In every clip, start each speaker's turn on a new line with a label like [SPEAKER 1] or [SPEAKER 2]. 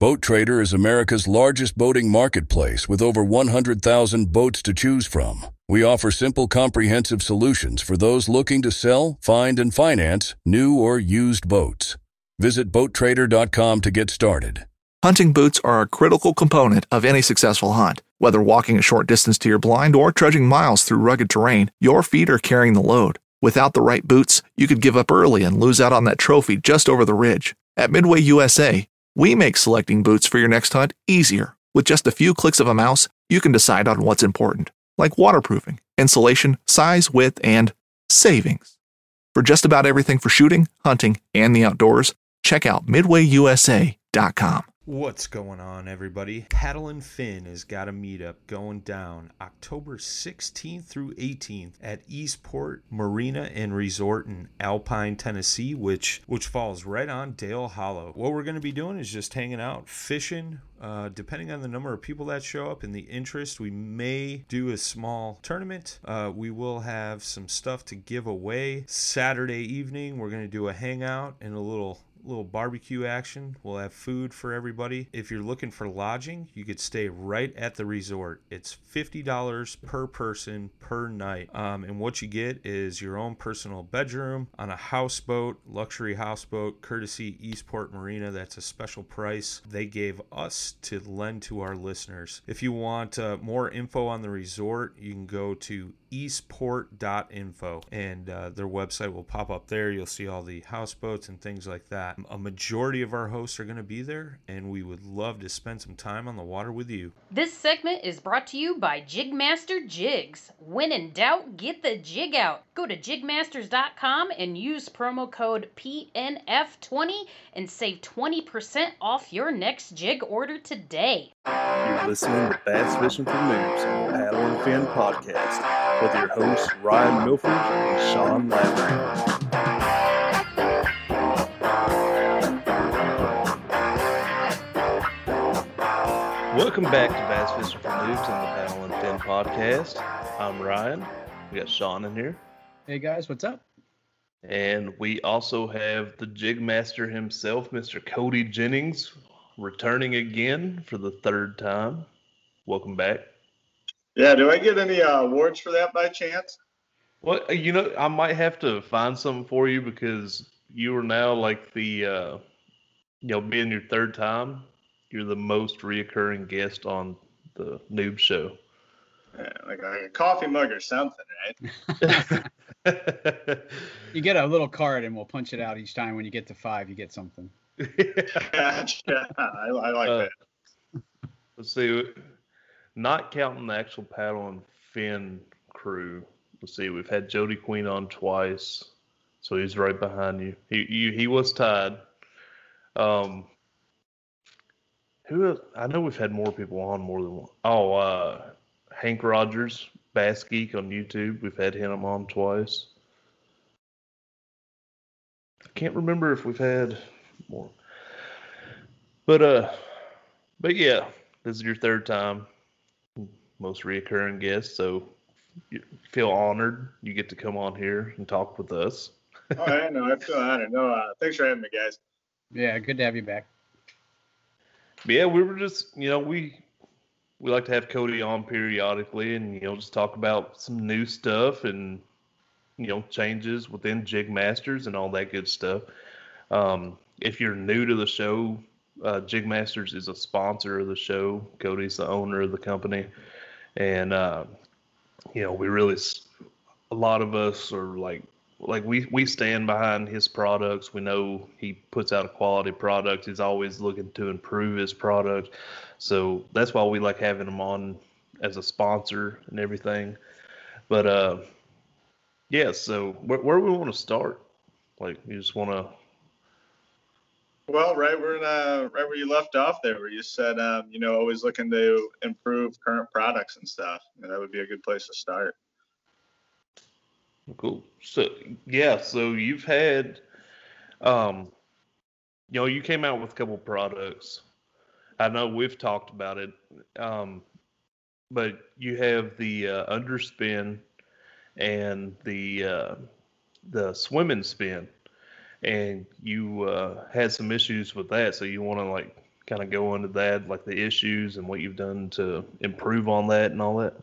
[SPEAKER 1] Boat Trader is America's largest boating marketplace with over 100,000 boats to choose from. We offer simple, comprehensive solutions for those looking to sell, find, and finance new or used boats. Visit BoatTrader.com to get started.
[SPEAKER 2] Hunting boots are a critical component of any successful hunt. Whether walking a short distance to your blind or trudging miles through rugged terrain, your feet are carrying the load. Without the right boots, you could give up early and lose out on that trophy just over the ridge. At Midway USA, we make selecting boots for your next hunt easier. With just a few clicks of a mouse, you can decide on what's important, like waterproofing, insulation, size, width, and savings. For just about everything for shooting, hunting, and the outdoors, check out midwayusa.com.
[SPEAKER 3] What's going on, everybody? Paddle and Fin has got a meetup going down October 16th through 18th at Eastport Marina and Resort in Alpine, Tennessee, which which falls right on Dale Hollow. What we're going to be doing is just hanging out, fishing. Uh, depending on the number of people that show up and the interest, we may do a small tournament. Uh, we will have some stuff to give away Saturday evening. We're going to do a hangout and a little little barbecue action. We'll have food for everybody. If you're looking for lodging, you could stay right at the resort. It's $50 per person per night. Um, and what you get is your own personal bedroom on a houseboat, luxury houseboat, courtesy Eastport Marina. That's a special price they gave us to lend to our listeners. If you want uh, more info on the resort, you can go to eastport.info and uh, their website will pop up there you'll see all the houseboats and things like that a majority of our hosts are going to be there and we would love to spend some time on the water with you
[SPEAKER 4] this segment is brought to you by jigmaster jigs when in doubt get the jig out go to jigmasters.com and use promo code pnf20 and save 20% off your next jig order today
[SPEAKER 3] you're listening to Bass Fishing for Noobs and the Paddle and Fin podcast with your hosts Ryan Milford and Sean Lavery. Welcome back to Bass Fishing for Noobs on the Paddle and Fin podcast. I'm Ryan. We got Sean in here.
[SPEAKER 5] Hey guys, what's up?
[SPEAKER 3] And we also have the jig master himself, Mr. Cody Jennings, returning again for the third time. Welcome back.
[SPEAKER 6] Yeah, do I get any uh, awards for that by chance?
[SPEAKER 3] Well, uh, you know, I might have to find some for you because you are now like the, uh, you know, being your third time, you're the most reoccurring guest on the Noob Show.
[SPEAKER 6] Yeah, like a coffee mug or something, right?
[SPEAKER 5] you get a little card and we'll punch it out each time. When you get to five, you get something
[SPEAKER 6] gotcha. I, I like uh, that. Let's
[SPEAKER 3] see. Not counting the actual paddle and fin crew. Let's see. We've had Jody Queen on twice, so he's right behind you. He you, he was tied. Um, who I know we've had more people on more than one. Oh, uh, Hank Rogers, Bass Geek on YouTube. We've had him on twice. I can't remember if we've had more. But uh, but yeah, this is your third time, most reoccurring guest. So you feel honored you get to come on here and talk with us. oh,
[SPEAKER 6] I know. I feel honored. No, uh, thanks for having me, guys. Yeah,
[SPEAKER 5] good to have you back.
[SPEAKER 3] yeah, we were just you know we we like to have Cody on periodically and you know just talk about some new stuff and you know changes within Jig Masters and all that good stuff. Um, if you're new to the show, uh, Jigmasters is a sponsor of the show. Cody's the owner of the company, and uh, you know we really a lot of us are like like we we stand behind his products. We know he puts out a quality product. He's always looking to improve his product, so that's why we like having him on as a sponsor and everything. But uh, yeah, so where, where we want to start? Like, you just want to
[SPEAKER 6] well, right, we're in, uh, right where you left off there, where you said, um, you know, always looking to improve current products and stuff. You know, that would be a good place to start.
[SPEAKER 3] Cool. So yeah, so you've had, um, you know, you came out with a couple products. I know we've talked about it, um, but you have the uh, underspin and the uh, the swimming spin and you uh, had some issues with that. So you want to like kind of go into that, like the issues and what you've done to improve on that and all that.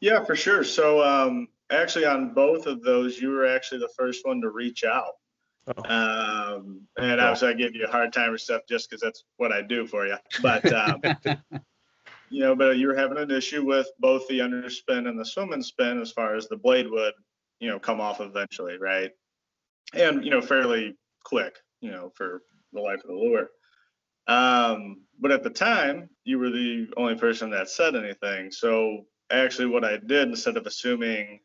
[SPEAKER 6] Yeah, for sure. So um, actually, on both of those, you were actually the first one to reach out. Oh. Um, and oh. obviously, I give you a hard time or stuff just because that's what I do for you. But um, you know, but you were having an issue with both the underspin and the swim and spin as far as the blade would, you know, come off eventually, right? and you know fairly quick, you know, for the life of the lure. Um, but at the time, you were the only person that said anything. So actually, what I did instead of assuming,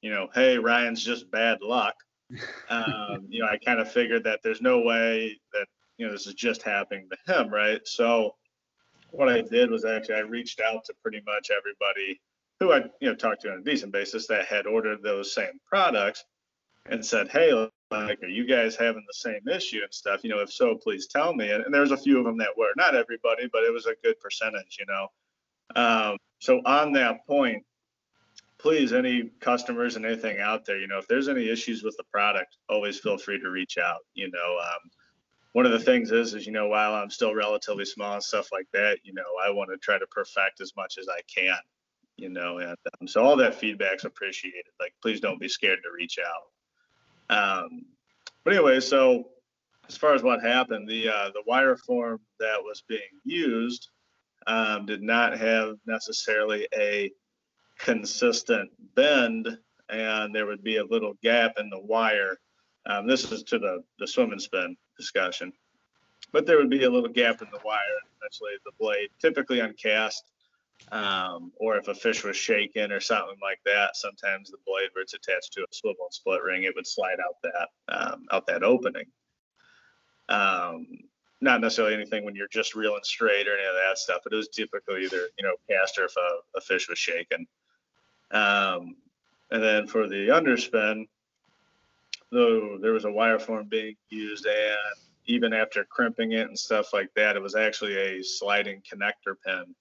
[SPEAKER 6] you know, hey, Ryan's just bad luck, um, you know, I kind of figured that there's no way that you know this is just happening to him, right? So what I did was actually I reached out to pretty much everybody who I you know talked to on a decent basis that had ordered those same products and said, hey, like, are you guys having the same issue and stuff? You know, if so, please tell me. And, and there's a few of them that were, not everybody, but it was a good percentage, you know. Um, so on that point, please, any customers and anything out there, you know, if there's any issues with the product, always feel free to reach out. You know, um, one of the things is, is you know, while I'm still relatively small and stuff like that, you know, I want to try to perfect as much as I can. You know, and um, so all that feedback's appreciated. Like, please don't be scared to reach out. Um, but anyway, so as far as what happened, the uh, the wire form that was being used um, did not have necessarily a consistent bend, and there would be a little gap in the wire. Um, this is to the the swim and spin discussion, but there would be a little gap in the wire, eventually the blade, typically on cast, um, or if a fish was shaken or something like that, sometimes the blade where it's attached to a swivel and split ring, it would slide out that um, out that opening. Um, not necessarily anything when you're just reeling straight or any of that stuff, but it was typically either you know cast or if a, a fish was shaken. Um, and then for the underspin, though there was a wire form being used, and even after crimping it and stuff like that, it was actually a sliding connector pin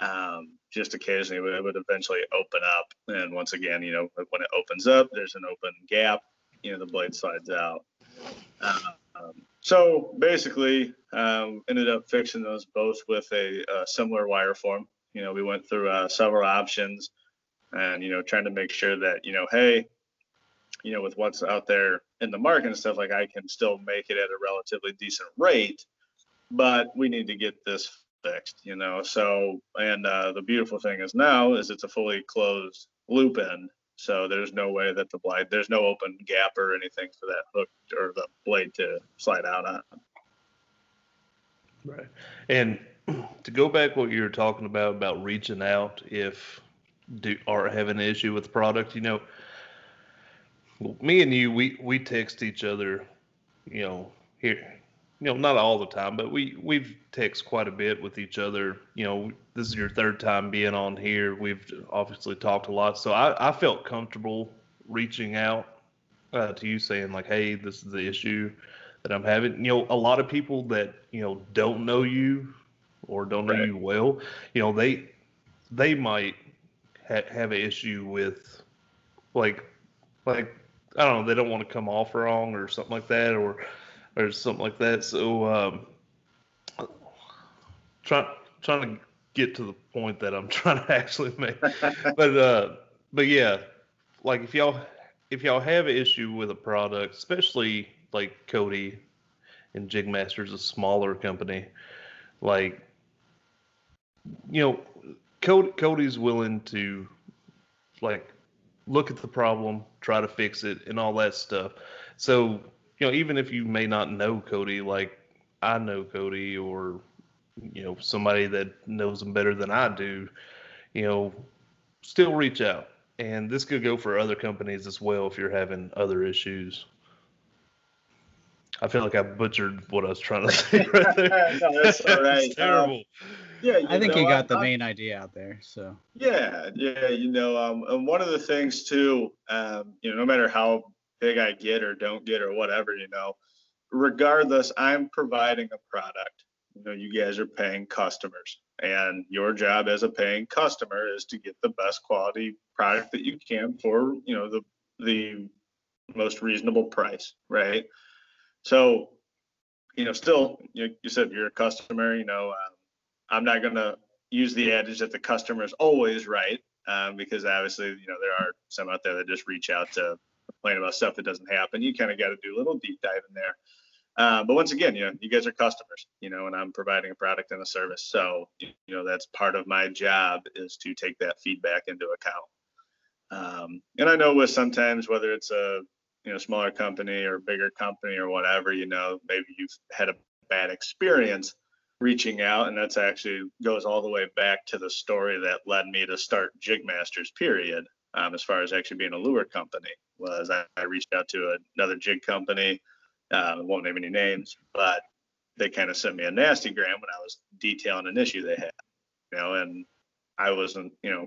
[SPEAKER 6] um, just occasionally it would eventually open up. And once again, you know, when it opens up, there's an open gap, you know, the blade slides out. Um, so basically, um, ended up fixing those both with a, a, uh, similar wire form. You know, we went through uh, several options and, you know, trying to make sure that, you know, hey, you know, with what's out there in the market and stuff, like I can still make it at a relatively decent rate, but we need to get this fixed, you know. So, and uh, the beautiful thing is now is it's a fully closed loop end, so there's no way that the blade, there's no open gap or anything for that hook or the blade to slide out on.
[SPEAKER 3] Right, and to go back what you were talking about about reaching out if do are having an issue with the product, you know. me and you, we we text each other, you know, here you know, not all the time, but we we've text quite a bit with each other. You know, this is your third time being on here. We've obviously talked a lot, so I, I felt comfortable reaching out uh, to you, saying like, "Hey, this is the issue that I'm having." You know, a lot of people that you know don't know you or don't know you well, you know, they they might ha- have an issue with like like I don't know, they don't want to come off wrong or something like that, or or something like that. So um, trying trying to get to the point that I'm trying to actually make. but uh, but yeah, like if y'all if y'all have an issue with a product, especially like Cody and Masters, a smaller company, like you know, Cody, Cody's willing to like look at the problem, try to fix it, and all that stuff. So you know, even if you may not know Cody, like I know Cody or, you know, somebody that knows him better than I do, you know, still reach out. And this could go for other companies as well if you're having other issues. I feel like I butchered what I was trying to say right there. no, that's all right.
[SPEAKER 5] terrible. Um, yeah, I think know, you got I, the main I, idea out there. So
[SPEAKER 6] yeah, yeah, you know, um, and one of the things too, um, you know, no matter how big I get or don't get or whatever, you know, regardless, I'm providing a product. You know, you guys are paying customers, and your job as a paying customer is to get the best quality product that you can for you know the the most reasonable price, right? So, you know, still, you, you said you're a customer. You know, um, I'm not gonna use the adage that the customer is always right um, because obviously, you know, there are some out there that just reach out to complain about stuff that doesn't happen. You kind of got to do a little deep dive in there. Uh, but once again, you know, you guys are customers, you know, and I'm providing a product and a service. So, you know, that's part of my job is to take that feedback into account. Um, and I know with sometimes whether it's a you know smaller company or bigger company or whatever, you know, maybe you've had a bad experience reaching out, and that's actually goes all the way back to the story that led me to start Jigmasters. Period um, as far as actually being a lure company was I, I reached out to another jig company. Uh, won't name any names, but they kind of sent me a nasty gram when I was detailing an issue they had, you know, and I wasn't, you know,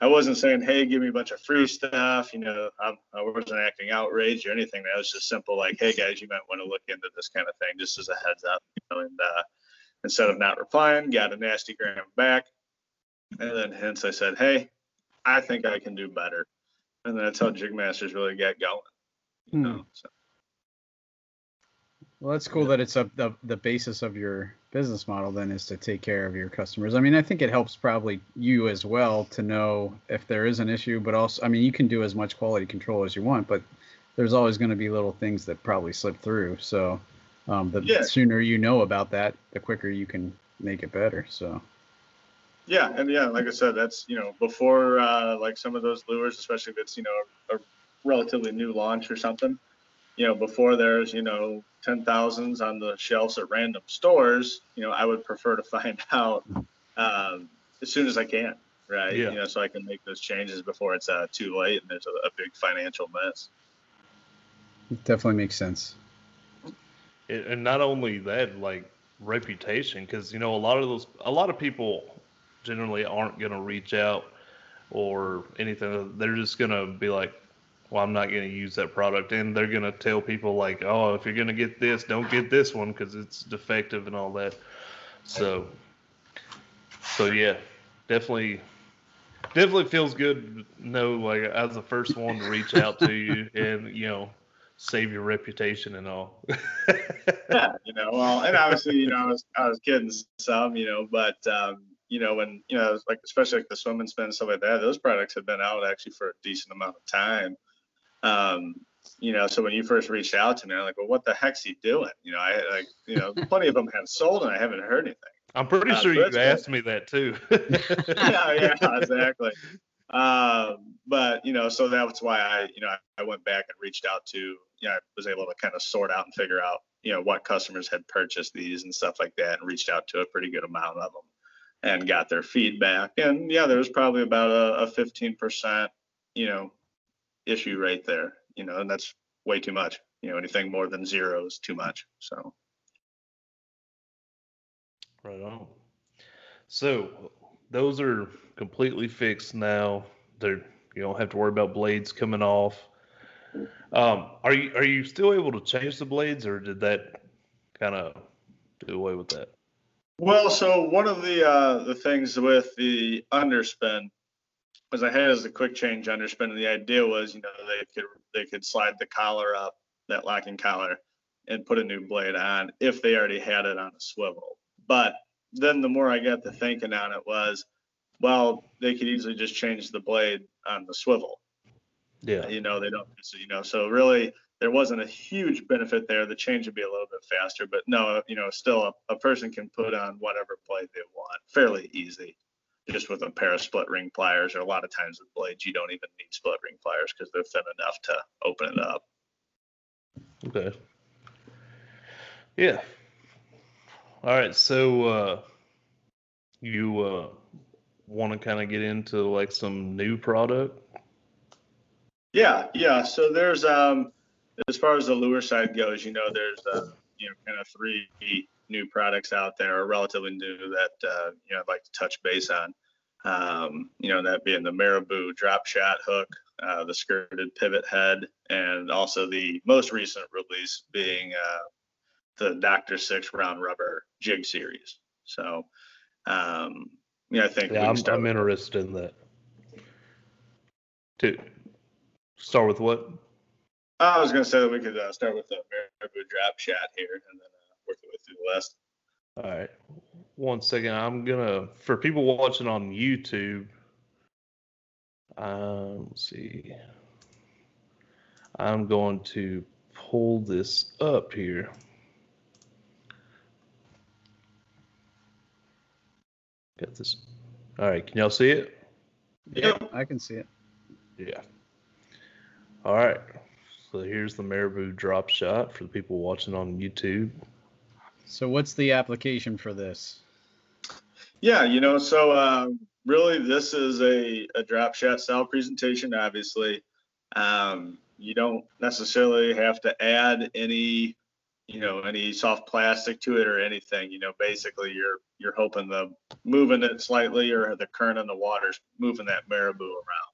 [SPEAKER 6] I wasn't saying, hey, give me a bunch of free stuff, you know, i I was not acting outraged or anything. That was just simple, like, hey guys, you might want to look into this kind of thing, just as a heads up, you know, and uh, instead of not replying, got a nasty gram back. And then hence I said, hey, I think I can do better. And that's how Jigmasters really get going. You hmm. know, so.
[SPEAKER 5] Well, that's cool yeah. that it's a, the the basis of your business model then is to take care of your customers. I mean, I think it helps probably you as well to know if there is an issue, but also, I mean, you can do as much quality control as you want, but there's always going to be little things that probably slip through. So, um, the yeah. sooner you know about that, the quicker you can make it better. So.
[SPEAKER 6] Yeah, and yeah, like I said, that's you know before uh, like some of those lures, especially if it's you know a, a relatively new launch or something, you know before there's you know ten thousands on the shelves at random stores, you know I would prefer to find out um, as soon as I can, right? Yeah. You know, so I can make those changes before it's uh, too late and there's a, a big financial mess.
[SPEAKER 5] It definitely makes sense.
[SPEAKER 3] It, and not only that, like reputation, because you know a lot of those, a lot of people generally aren't going to reach out or anything. They're just going to be like, well, I'm not going to use that product. And they're going to tell people, like, oh, if you're going to get this, don't get this one because it's defective and all that. So, so yeah, definitely, definitely feels good. No, like, I was the first one to reach out to you and, you know, save your reputation and all.
[SPEAKER 6] yeah, you know, well, and obviously, you know, I was, I was kidding some, you know, but, um, you know, when you know, like especially like the swim and spin and stuff like that, those products have been out actually for a decent amount of time. Um, you know, so when you first reached out to me, I'm like, well, what the heck's he doing? You know, I like, you know, plenty of them have sold and I haven't heard anything.
[SPEAKER 3] I'm pretty uh, sure so you asked me that too. yeah,
[SPEAKER 6] yeah, exactly. Um, but you know, so that's why I, you know, I, I went back and reached out to, you know, I was able to kind of sort out and figure out, you know, what customers had purchased these and stuff like that, and reached out to a pretty good amount of them and got their feedback. And yeah, there was probably about a, a 15%, you know, issue rate there, you know, and that's way too much. You know, anything more than zero is too much. So.
[SPEAKER 3] Right on. So those are completely fixed now. They're you don't have to worry about blades coming off. Um, are you are you still able to change the blades, or did that kind of do away with that?
[SPEAKER 6] Well, so one of the uh, the things with the underspin was I had as a quick change underspin, and the idea was you know they could they could slide the collar up that locking collar and put a new blade on if they already had it on a swivel. But then the more I got to thinking on it was, well, they could easily just change the blade on the swivel. Yeah. You know, they don't, you know, so really there wasn't a huge benefit there. The change would be a little bit faster, but no, you know, still a, a person can put on whatever blade they want fairly easy, just with a pair of split ring pliers, or a lot of times with blades, you don't even need split ring pliers because they're thin enough to open it up.
[SPEAKER 3] Okay. Yeah. All right. So, uh, you, uh, want to kind of get into like some new product?
[SPEAKER 6] Yeah. Yeah. So there's, um, as far as the lure side goes, you know, there's uh, you know kind of three new products out there, or relatively new, that uh, you know I'd like to touch base on. Um, you know, that being the Marabou drop shot hook, uh, the skirted pivot head, and also the most recent release being uh, the Doctor Six Round Rubber Jig Series. So, um,
[SPEAKER 3] yeah, I
[SPEAKER 6] think yeah,
[SPEAKER 3] I'm, I'm interested in that. To start with what?
[SPEAKER 6] I was going to say that we could uh, start with the Marabou drop shot here and then uh, work the way through the list.
[SPEAKER 3] All right. One second. I'm going to, for people watching on YouTube, um, let's see. I'm going to pull this up here. Got this. All right. Can y'all see it?
[SPEAKER 5] Yeah, I can see it.
[SPEAKER 3] Yeah. All right. So here's the Marabou drop shot for the people watching on YouTube.
[SPEAKER 5] So what's the application for this?
[SPEAKER 6] Yeah, you know, so uh, really this is a, a drop shot style presentation, obviously. Um, you don't necessarily have to add any, you know, any soft plastic to it or anything. You know, basically you're you're hoping the moving it slightly or the current in the water's moving that marabou around.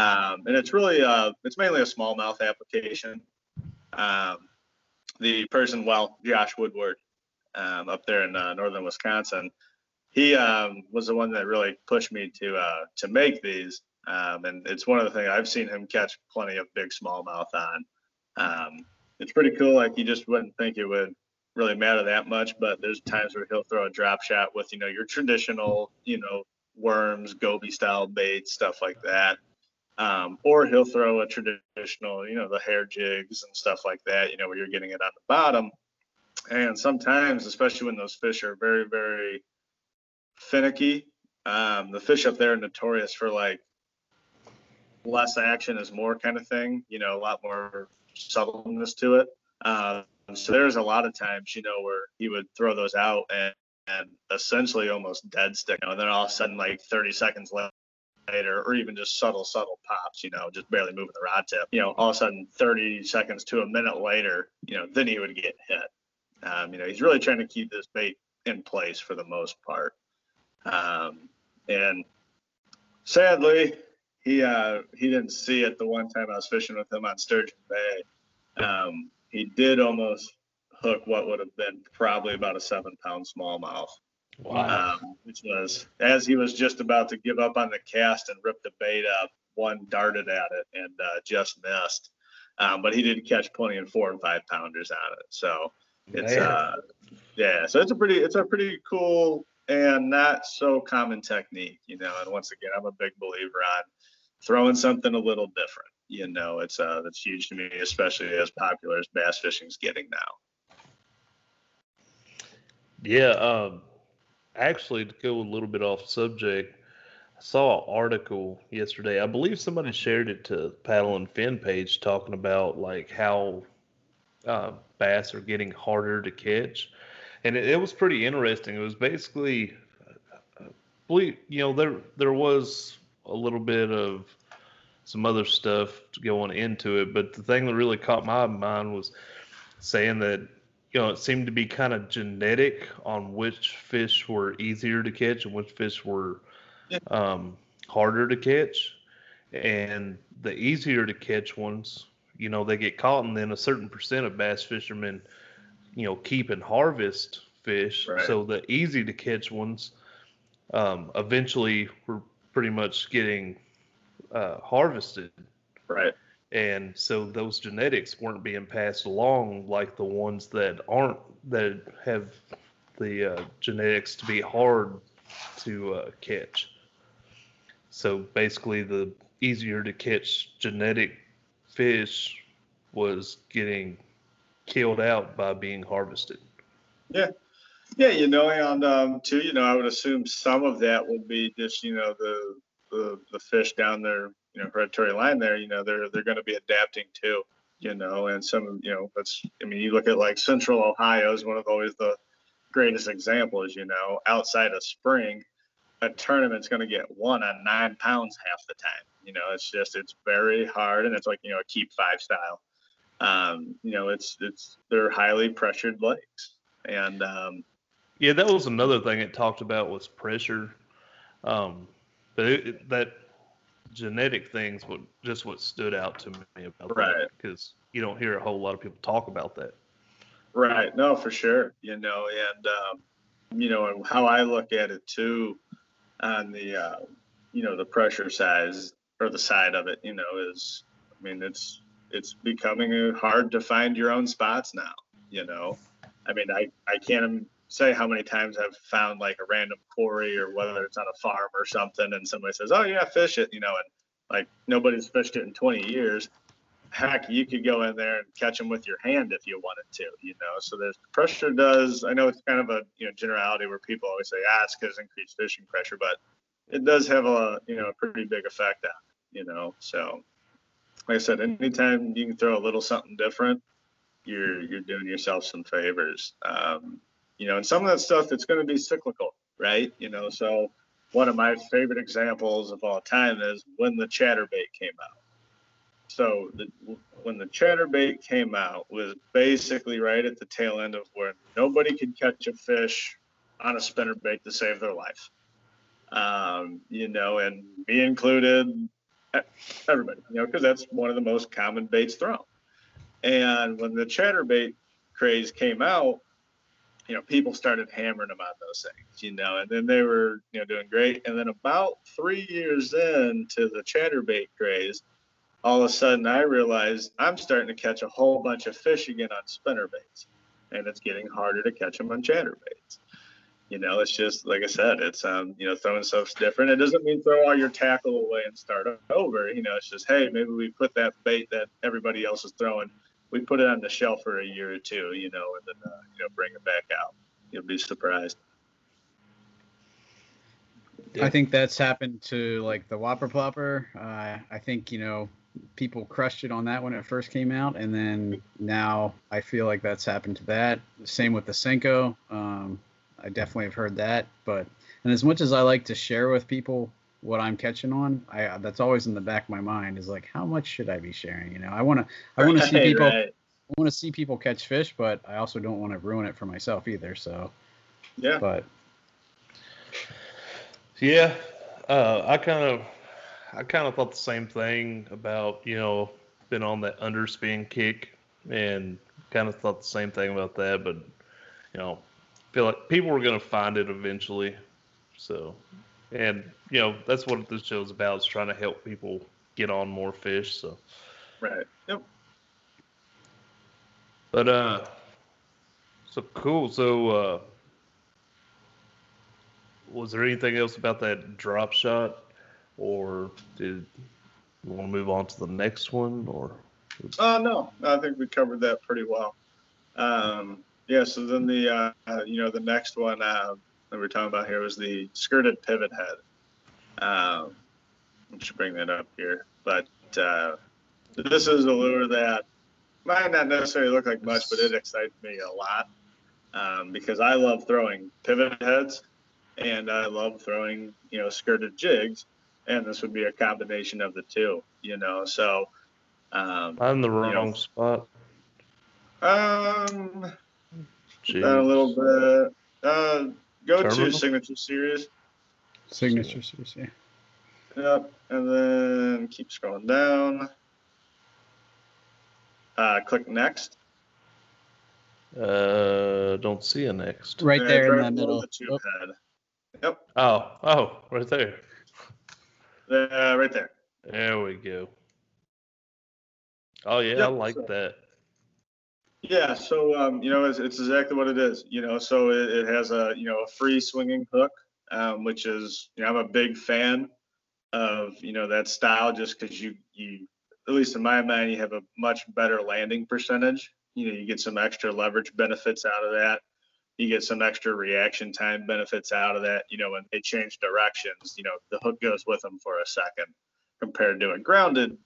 [SPEAKER 6] Um, and it's really, uh, it's mainly a smallmouth application. Um, the person, well, Josh Woodward um, up there in uh, northern Wisconsin, he um, was the one that really pushed me to, uh, to make these. Um, and it's one of the things I've seen him catch plenty of big smallmouth on. Um, it's pretty cool. Like you just wouldn't think it would really matter that much, but there's times where he'll throw a drop shot with, you know, your traditional, you know, worms, goby style baits, stuff like that. Um, or he'll throw a traditional, you know, the hair jigs and stuff like that, you know, where you're getting it on the bottom. And sometimes, especially when those fish are very, very finicky, um, the fish up there are notorious for like less action is more kind of thing, you know, a lot more subtleness to it. Um, so there's a lot of times, you know, where he would throw those out and, and essentially almost dead stick. You know, and then all of a sudden, like 30 seconds later, later, or even just subtle, subtle pops, you know, just barely moving the rod tip. You know, all of a sudden, 30 seconds to a minute later, you know, then he would get hit. Um, you know, he's really trying to keep this bait in place for the most part. Um, and sadly, he uh, he didn't see it the one time I was fishing with him on Sturgeon Bay. Um, he did almost hook what would have been probably about a seven pound smallmouth. Wow. Um, which was as he was just about to give up on the cast and rip the bait up, one darted at it and uh, just missed. Um, but he did catch plenty of four and five pounders on it. So it's uh, yeah, so it's a pretty it's a pretty cool and not so common technique, you know. And once again, I'm a big believer on throwing something a little different. You know, it's uh that's huge to me, especially as popular as bass fishing is getting now.
[SPEAKER 3] Yeah, um, actually, to go a little bit off subject, I saw an article yesterday. I believe somebody shared it to Paddle and Fin page talking about like how uh, bass are getting harder to catch, and it, it was pretty interesting. It was basically, believe you know there there was a little bit of some other stuff going into it, but the thing that really caught my mind was saying that you know, it seemed to be kind of genetic on which fish were easier to catch and which fish were um, harder to catch. And the easier to catch ones, you know, they get caught, and then a certain percent of bass fishermen, you know, keep and harvest fish. Right. So the easy to catch ones, um, eventually, were pretty much getting uh, harvested.
[SPEAKER 6] Right
[SPEAKER 3] and so those genetics weren't being passed along like the ones that aren't that have the uh, genetics to be hard to uh, catch so basically the easier to catch genetic fish was getting killed out by being harvested
[SPEAKER 6] yeah yeah you know and um, too you know i would assume some of that would be just you know the the, the fish down there you know predatory line there, you know they're they're going to be adapting too. You know, and some you know that's I mean you look at like Central Ohio is one of always the greatest examples. You know, outside of spring, a tournament's going to get one on nine pounds half the time. You know, it's just it's very hard, and it's like you know a keep five style. Um, you know, it's it's they're highly pressured lakes, and um,
[SPEAKER 3] yeah, that was another thing it talked about was pressure. Um, but it, that genetic things what just what stood out to me about right. that because you don't hear a whole lot of people talk about that.
[SPEAKER 6] Right. No, for sure. You know, and um, you know, how I look at it too, on the uh, you know the pressure size or the side of it, you know, is I mean it's it's becoming hard to find your own spots now. You know, I mean I I can't say how many times I've found like a random quarry or whether it's on a farm or something, and somebody says, "Oh yeah, fish it," you know, and like nobody's fished it in 20 years. Heck, you could go in there and catch them with your hand if you wanted to, you know. So there's pressure does. I know it's kind of a you know generality where people always say, "Ah, it's because increased fishing pressure," but it does have a you know a pretty big effect on you know. So like I said, anytime you can throw a little something different, you're you're doing yourself some favors. Um, you know, and some of that stuff that's going to be cyclical, right? You know, so one of my favorite examples of all time is when the chatterbait came out. So the, when the chatterbait came out was basically right at the tail end of where nobody could catch a fish on a spinnerbait to save their life. Um, you know, and me included, everybody, you know, because that's one of the most common baits thrown. And when the chatterbait craze came out, you know, people started hammering about those things, you know, and then they were, you know, doing great. And then about three years into the chatterbait craze, all of a sudden I realized I'm starting to catch a whole bunch of fish again on spinnerbaits. And it's getting harder to catch them on chatterbaits. You know, it's just like I said, it's um, you know, throwing stuff's different. It doesn't mean throw all your tackle away and start over. You know, it's just hey, maybe we put that bait that everybody else is throwing we put it on the shelf for a year or two, you know, and then uh, you know bring it back out. You'll be surprised.
[SPEAKER 5] I think that's happened to like the Whopper Plopper. Uh, I think you know people crushed it on that when it first came out, and then now I feel like that's happened to that. Same with the Senko. Um, I definitely have heard that, but and as much as I like to share with people what I'm catching on, I that's always in the back of my mind is like, how much should I be sharing? You know, I want to I want right, to see people right. I want to see people catch fish, but I also don't want to ruin it for myself either. So yeah, but
[SPEAKER 3] yeah, uh, I kind of I kind of thought the same thing about you know been on that underspin kick and kind of thought the same thing about that, but you know feel like people were going to find it eventually, so and you know that's what this show is about is trying to help people get on more fish so
[SPEAKER 6] right yep
[SPEAKER 3] but uh so cool so uh was there anything else about that drop shot or did you want to move on to the next one or
[SPEAKER 6] uh no i think we covered that pretty well um yeah so then the uh you know the next one uh that we're talking about here was the skirted pivot head. Um, I should bring that up here, but uh, this is a lure that might not necessarily look like much, but it excites me a lot um, because I love throwing pivot heads and I love throwing you know skirted jigs, and this would be a combination of the two, you know. So um,
[SPEAKER 3] I'm in the wrong you know, spot.
[SPEAKER 6] Um, Jeez. a little bit. Uh, Go to signature series.
[SPEAKER 5] Signature series, yeah.
[SPEAKER 6] Yep, and then keep scrolling down. Uh, click next.
[SPEAKER 3] Uh, don't see a next.
[SPEAKER 5] Right there in right the middle. The Oh, head. Yep,
[SPEAKER 3] Oh, oh, right there.
[SPEAKER 6] uh, right there.
[SPEAKER 3] There we go. Oh yeah, I like so- that.
[SPEAKER 6] Yeah, so um, you know, it's, it's, exactly what it is. You know, so it, it has a you know a free swinging hook, um, which is you know I'm a big fan of you know that style just because you you at least in my mind you have a much better landing percentage. You know, you get some extra leverage benefits out of that. You get some extra reaction time benefits out of that. You know, when they change directions, you know the hook goes with them for a second compared to a grounded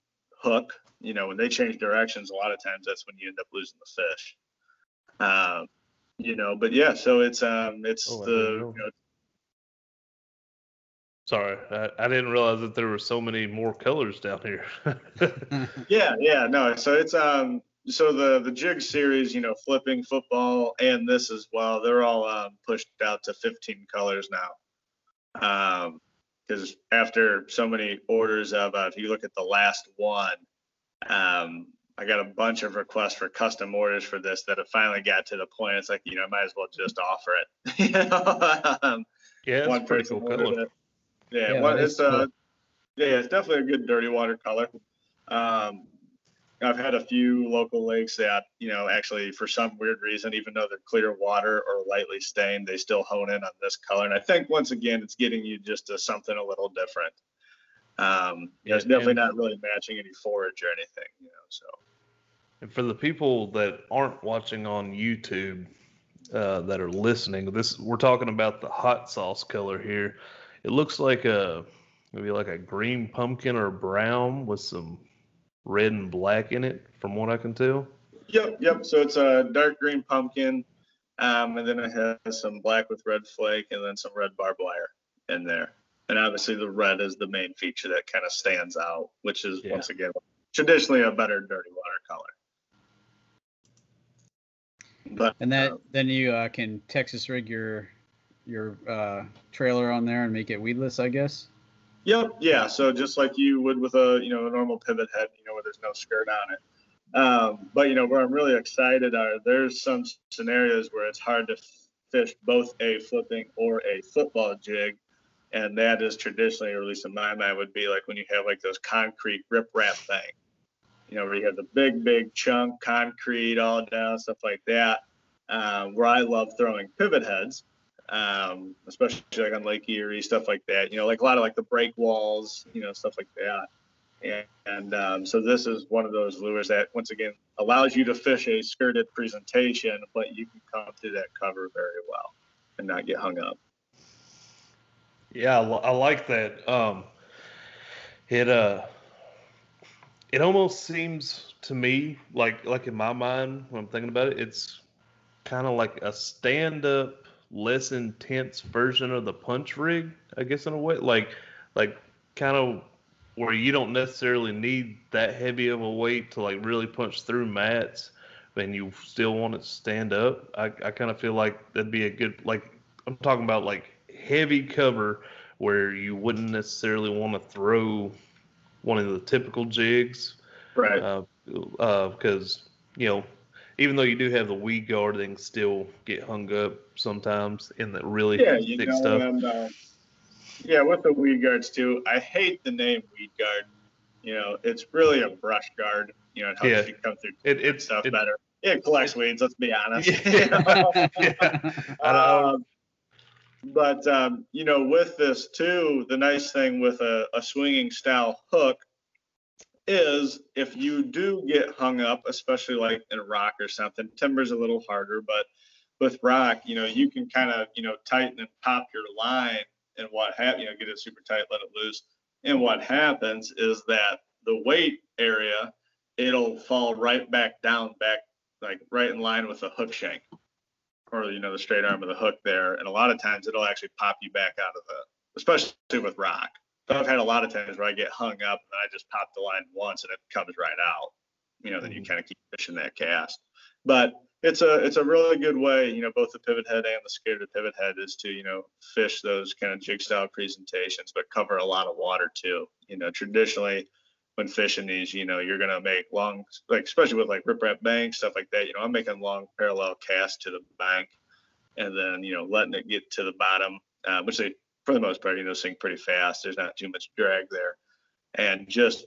[SPEAKER 6] hook you know, when they change directions, a lot of times that's when you end up losing the fish. Um, you know, but yeah, so it's um, it's oh, the. You know,
[SPEAKER 3] Sorry, I, I, didn't realize that there were so many more colors down here.
[SPEAKER 6] yeah, yeah, no. So it's um, so the the jig series, you know, flipping football and this as well, they're all um, pushed out to 15 colors now. Um, because after so many orders of, uh, if you look at the last one, um, I got a bunch of requests for custom orders for this that have finally got to the point. It's like, you know, I might as well just offer it.
[SPEAKER 3] yeah, one person cool
[SPEAKER 6] Yeah, it's, uh, yeah, it's definitely a good dirty water color. Um, I've had a few local lakes that, you know, actually for some weird reason, even though they're clear water or lightly stained, they still hone in on this color. And I think once again, it's getting you just to something a little different. Um, you know, it's definitely and, not really matching any forage or anything. You know, so.
[SPEAKER 3] And for the people that aren't watching on YouTube, uh, that are listening, this we're talking about the hot sauce color here. It looks like a maybe like a green pumpkin or brown with some red and black in it, from what I can tell.
[SPEAKER 6] Yep, yep. So it's a dark green pumpkin, um, and then it has some black with red flake, and then some red barbed wire in there and obviously the red is the main feature that kind of stands out, which is yeah. once again traditionally a better dirty water
[SPEAKER 5] But and that uh, then you uh, can Texas rig your your uh, trailer on there and make it weedless, I guess.
[SPEAKER 6] Yep. Yeah. So just like you would with a you know a normal pivot head, you know where there's no skirt on it. Um, but you know where I'm really excited are there's some scenarios where it's hard to fish both a flipping or a football jig and that is traditionally, or at least in my mind, would be like when you have like those concrete riprap thing, you know, where you have the big, big chunk concrete all down, stuff like that. Um, where I love throwing pivot heads, um, especially like on Lake Erie, stuff like that. You know, like a lot of like the break walls, you know, stuff like that. And, um, so this is one of those lures that once again allows you to fish a skirted presentation, but you can come through that cover very well and not get hung up.
[SPEAKER 3] Yeah, I, I like that. Um, it uh, it almost seems to me like like in my mind when I'm thinking about it, it's kind of like a stand-up, less intense version of the punch rig, I guess in a way, like like kind of where you don't necessarily need that heavy of a weight to like really punch through mats and you still want to stand up. I, I kind of feel like that'd be a good like I'm talking about like heavy cover where you wouldn't necessarily want to throw one of the typical jigs,
[SPEAKER 6] right? Because uh,
[SPEAKER 3] uh, you know, even though you do have the weed guard, they can still get hung up sometimes in the really yeah, thick know, stuff. And, uh,
[SPEAKER 6] yeah, with the weed guards too, I hate the name weed guard. You know, it's really a brush guard. You know, it helps yeah. you come through it, it, stuff it, better. It collects weeds. Let's be honest. Yeah. yeah. um, but um, you know with this too the nice thing with a, a, swinging style hook is if you do get hung up especially like in a rock or something timber's a little harder but with rock you know you can kind of you know tighten and pop your line and what have you know get it super tight let it loose and what happens is that the weight area it'll fall right back down back like right in line with the hook shank or you know the straight arm of the hook there, and a lot of times it'll actually pop you back out of the, especially with rock. I've had a lot of times where I get hung up and I just pop the line once and it comes right out. You know, then you mm-hmm. kind of keep fishing that cast. But it's a it's a really good way, you know, both the pivot head and the skirted pivot head is to, you know, fish those kind of jig style presentations, but cover a lot of water too. You know, traditionally when fishing these, you know, you're gonna make long, like especially with like riprap banks stuff like that. You know, I'm making long parallel casts to the bank, and then you know letting it get to the bottom, uh, which they for the most part you know sink pretty fast. There's not too much drag there, and just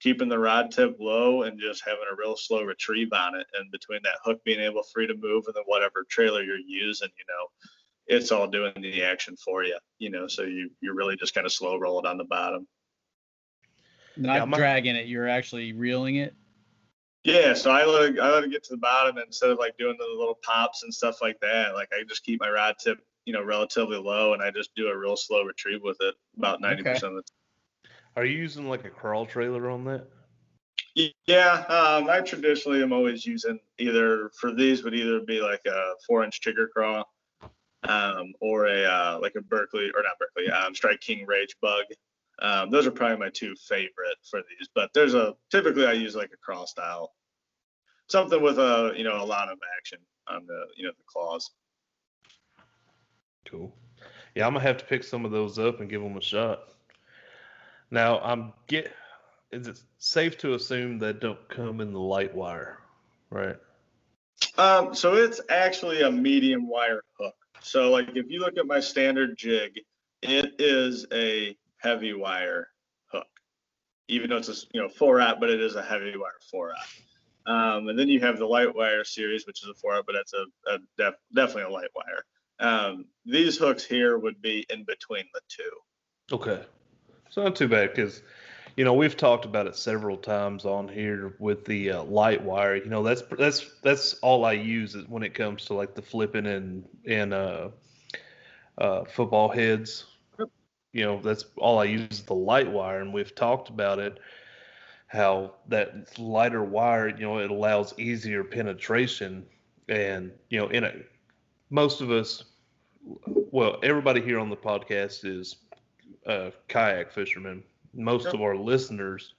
[SPEAKER 6] keeping the rod tip low and just having a real slow retrieve on it. And between that hook being able free to move and then whatever trailer you're using, you know, it's all doing the action for you. You know, so you you're really just kind of slow roll it on the bottom.
[SPEAKER 5] Not yeah, my, dragging it, you're actually reeling it.
[SPEAKER 6] Yeah, so I let it, I let it get to the bottom instead of like doing the little pops and stuff like that. Like I just keep my rod tip, you know, relatively low, and I just do a real slow retrieve with it about ninety okay. percent of the
[SPEAKER 3] time. Are you using like a crawl trailer on that?
[SPEAKER 6] Yeah, um, I traditionally am always using either for these would either be like a four-inch trigger crawl, um, or a uh, like a Berkley or not Berkley, um, Strike King Rage Bug. Um, those are probably my two favorite for these, but there's a typically I use like a cross style, something with a you know a lot of action on the you know the claws.
[SPEAKER 3] Cool. Yeah, I'm gonna have to pick some of those up and give them a shot. Now I'm get. Is it safe to assume that don't come in the light wire, right?
[SPEAKER 6] Um, so it's actually a medium wire hook. So like if you look at my standard jig, it is a heavy wire hook, even though it's a you know four out, but it is a heavy wire four out. Um, and then you have the light wire series, which is a four out, but that's a, a def, definitely a light wire. Um, these hooks here would be in between the two.
[SPEAKER 3] Okay, it's not too bad because you know we've talked about it several times on here with the uh, light wire you know that's that's that's all i use when it comes to like the flipping and and uh, uh, football heads you know that's all I use is the light wire, and we've talked about it how that lighter wire you know it allows easier penetration, and you know in a most of us, well everybody here on the podcast is uh, kayak fishermen. Most yep. of our listeners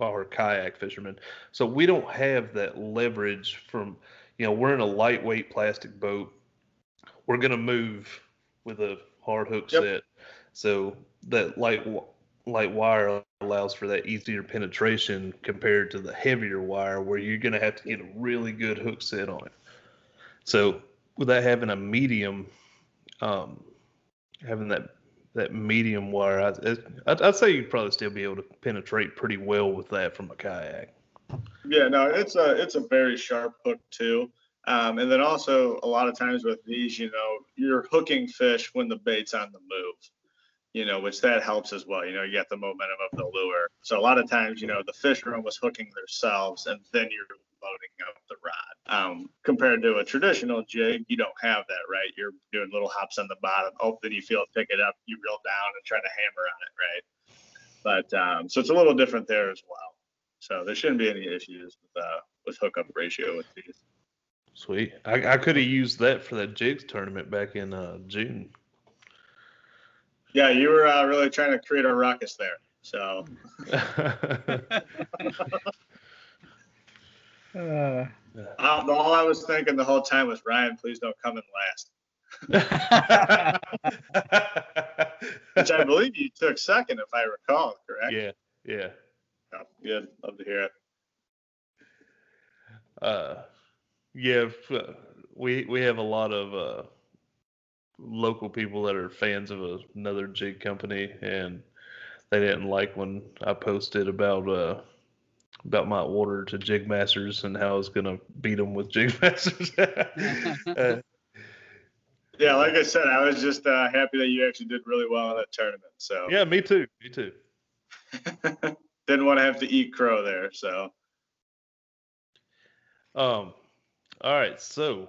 [SPEAKER 3] are kayak fishermen, so we don't have that leverage from you know we're in a lightweight plastic boat. We're gonna move with a hard hook yep. set so that light light wire allows for that easier penetration compared to the heavier wire where you're going to have to get a really good hook set on it. So without having a medium, um, having that that medium wire, I, I, I'd say you'd probably still be able to penetrate pretty well with that from a kayak.
[SPEAKER 6] Yeah, no, it's a it's a very sharp hook too. Um, and then also a lot of times with these, you know, you're hooking fish when the bait's on the move you know, which that helps as well. You know, you get the momentum of the lure. So a lot of times, you know, the fish are almost hooking themselves, and then you're loading up the rod. Um, compared to a traditional jig, you don't have that, right? You're doing little hops on the bottom. Oh, then you feel it pick it up, you reel down and try to hammer on it, right? But um, so it's a little different there as well. So there shouldn't be any issues with uh, with hookup ratio with these.
[SPEAKER 3] Sweet. I, I could have used that for that jigs tournament back in uh, June
[SPEAKER 6] yeah, you were uh, really trying to create a ruckus there. So. uh, all I was thinking the whole time was Ryan, please don't come in last. Which I believe you took second, if I recall, correct?
[SPEAKER 3] Yeah, yeah.
[SPEAKER 6] Oh, good. Love to hear it.
[SPEAKER 3] Uh, yeah, we we have a lot of uh, local people that are fans of a, another jig company, and they didn't like when I posted about uh, about my order to jig masters and how I was gonna beat them with jig masters.
[SPEAKER 6] uh, yeah, like I said, I was just uh, happy that you actually did really well in that tournament. So
[SPEAKER 3] yeah, me too. Me too.
[SPEAKER 6] Didn't want to have to eat crow there, so.
[SPEAKER 3] Um, all right, so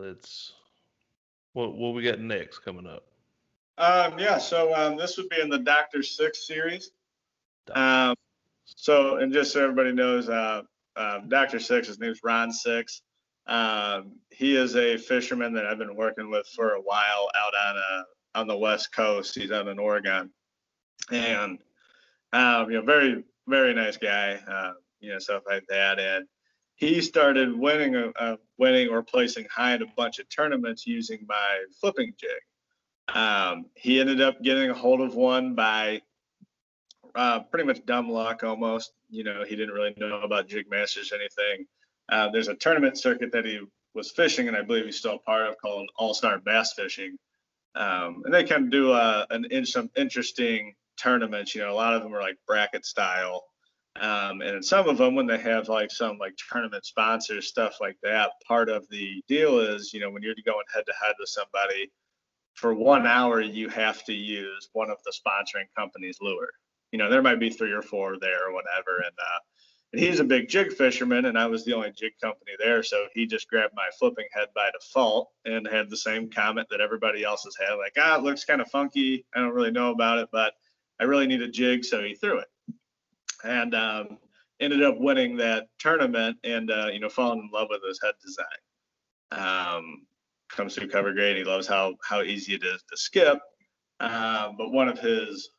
[SPEAKER 3] let's what what we got next coming up.
[SPEAKER 6] Um, yeah, so um, this would be in the Doctor Six series. Um, so, and just so everybody knows, uh, uh, Doctor Six, his name's Ron Six. Um, he is a fisherman that I've been working with for a while out on a, uh, on the West Coast. He's out in Oregon, and um, you know, very very nice guy, uh, you know, stuff like that. And he started winning a, uh, uh, winning or placing high in a bunch of tournaments using my flipping jig. Um, he ended up getting a hold of one by uh, pretty much dumb luck almost. You know, he didn't really know about jig masters or anything. Uh, there's a tournament circuit that he was fishing, and I believe he's still part of called All Star Bass Fishing. Um, and they kind of do uh, an in, some interesting tournaments. You know, a lot of them are like bracket style um, and some of them, when they have like some like tournament sponsors, stuff like that, part of the deal is, you know, when you're going head to head with somebody, for one hour, you have to use one of the sponsoring companies' lure. You know, there might be three or four there or whatever. And, uh, and he's a big jig fisherman, and I was the only jig company there. So he just grabbed my flipping head by default and had the same comment that everybody else has had like, ah, it looks kind of funky. I don't really know about it, but I really need a jig. So he threw it and um, ended up winning that tournament and uh, you know falling in love with his head design. Um, comes through cover grade. He loves how how easy it is to skip. Uh, but one of his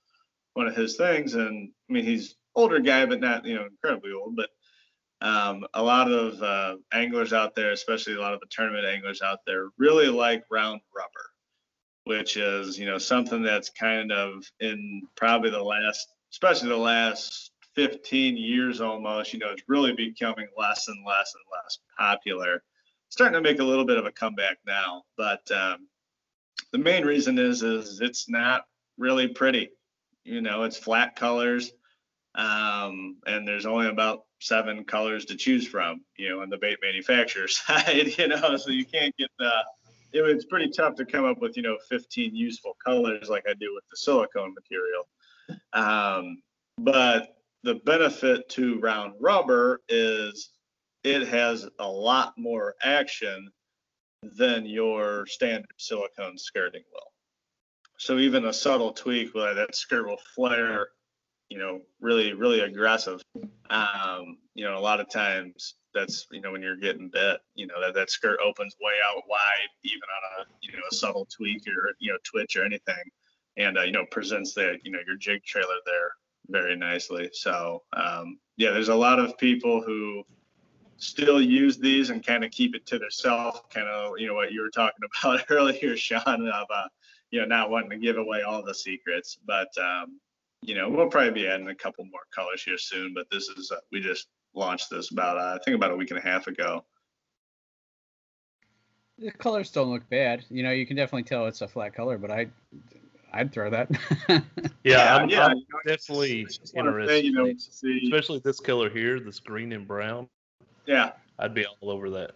[SPEAKER 6] one of his things, and I mean he's older guy, but not you know incredibly old. But um, a lot of uh, anglers out there, especially a lot of the tournament anglers out there, really like round rubber, which is you know something that's kind of in probably the last, especially the last 15 years almost, you know, it's really becoming less and less and less popular. starting to make a little bit of a comeback now, but um, the main reason is is it's not really pretty. You know, it's flat colors, um, and there's only about seven colors to choose from. You know, on the bait manufacturer side, you know, so you can't get the it, it's pretty tough to come up with you know 15 useful colors like I do with the silicone material. Um, but the benefit to round rubber is it has a lot more action than your standard silicone skirting will. So even a subtle tweak, where that skirt will flare, you know, really, really aggressive. Um, you know, a lot of times that's you know when you're getting bit, you know that that skirt opens way out wide, even on a you know a subtle tweak or you know twitch or anything, and uh, you know presents that you know your jig trailer there very nicely. So um, yeah, there's a lot of people who still use these and kind of keep it to themselves. Kind of you know what you were talking about earlier, Sean, of uh, you know not wanting to give away all the secrets. But um, you know we'll probably be adding a couple more colors here soon. But this is uh, we just launched this about uh, I think about a week and a half ago.
[SPEAKER 5] The colors don't look bad. You know, you can definitely tell it's a flat color, but I I'd throw that. yeah, yeah, I'm, yeah, I'm you know,
[SPEAKER 3] definitely interested. you know, see... Especially this color here, this green and brown.
[SPEAKER 6] Yeah,
[SPEAKER 3] I'd be all over that.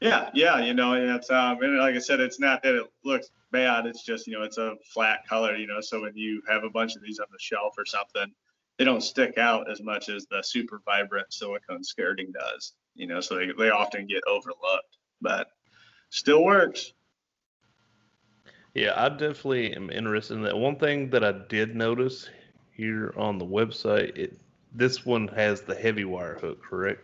[SPEAKER 6] Yeah, yeah, you know, it's um, uh, and like I said, it's not that it looks bad. It's just you know, it's a flat color. You know, so when you have a bunch of these on the shelf or something, they don't stick out as much as the super vibrant silicone skirting does. You know, so they they often get overlooked, but still works.
[SPEAKER 3] Yeah, I definitely am interested in that. One thing that I did notice here on the website, it, this one has the heavy wire hook, correct?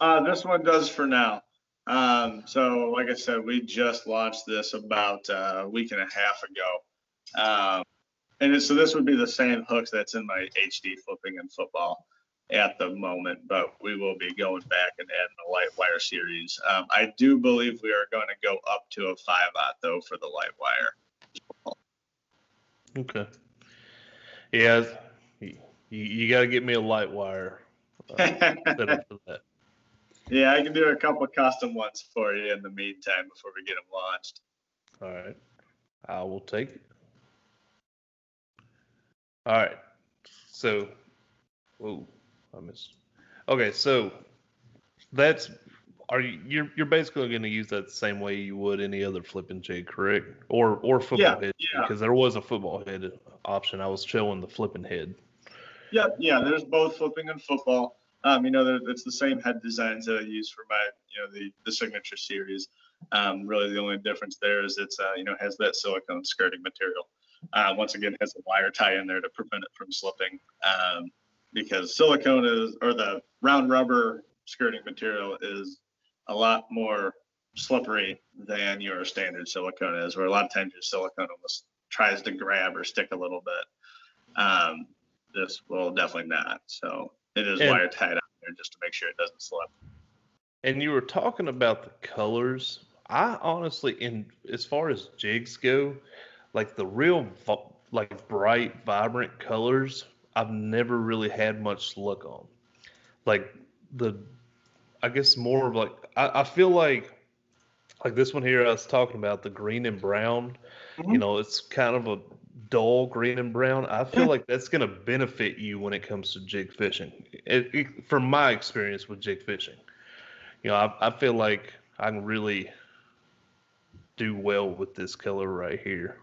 [SPEAKER 6] Uh, this one does for now. Um, so, like I said, we just launched this about uh, a week and a half ago. Um, and so this would be the same hook that's in my HD flipping and football at the moment, but we will be going back and adding a light wire series. Um, I do believe we are going to go up to a five aught though for the light wire.
[SPEAKER 3] Okay. Yeah, you, you got to get me a light wire. Uh,
[SPEAKER 6] yeah, I can do a couple custom ones for you in the meantime before we get them launched.
[SPEAKER 3] All right, I will take it. All right, so, whoa. I missed. Okay, so that's are you you're, you're basically going to use that same way you would any other flipping jig, correct? Or or football yeah, head yeah. because there was a football head option. I was showing the flipping head.
[SPEAKER 6] Yep, yeah, yeah. There's both flipping and football. Um, you know, it's the same head designs that I use for my you know the the signature series. Um, really, the only difference there is it's uh, you know has that silicone skirting material. Uh, once again, has a wire tie in there to prevent it from slipping. Um, because silicone is or the round rubber skirting material is a lot more slippery than your standard silicone is, where a lot of times your silicone almost tries to grab or stick a little bit. Um, this will definitely not. So it is and, wire tied on there just to make sure it doesn't slip.
[SPEAKER 3] And you were talking about the colors. I honestly, in as far as jigs go, like the real like bright, vibrant colors I've never really had much luck on. Like the, I guess more of like I, I feel like like this one here I was talking about the green and brown. Mm-hmm. You know, it's kind of a dull green and brown. I feel like that's going to benefit you when it comes to jig fishing. It, it, from my experience with jig fishing, you know, I, I feel like I can really do well with this color right here.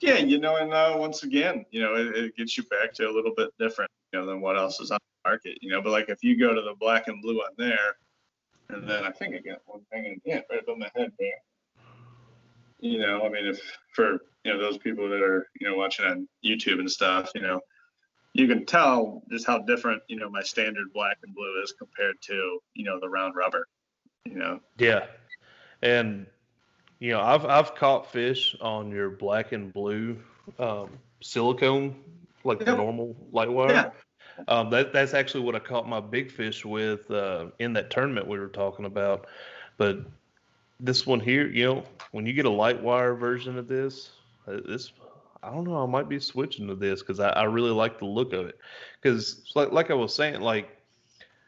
[SPEAKER 6] Yeah, you know, and uh, once again, you know, it, it, gets you back to a little bit different, you know, than what else is on the market, you know. But like if you go to the black and blue on there, and then I think I got one hanging, yeah, right above my head there. You know, I mean, if for you know those people that are you know watching on YouTube and stuff, you know, you can tell just how different you know my standard black and blue is compared to you know the round rubber. You know.
[SPEAKER 3] Yeah, and you know, I've I've caught fish on your black and blue um, silicone, like the normal light wire. Yeah. Um, that that's actually what I caught my big fish with uh, in that tournament we were talking about. But this one here, you know, when you get a light wire version of this, uh, this I don't know, I might be switching to this because I, I really like the look of it. Because like like I was saying, like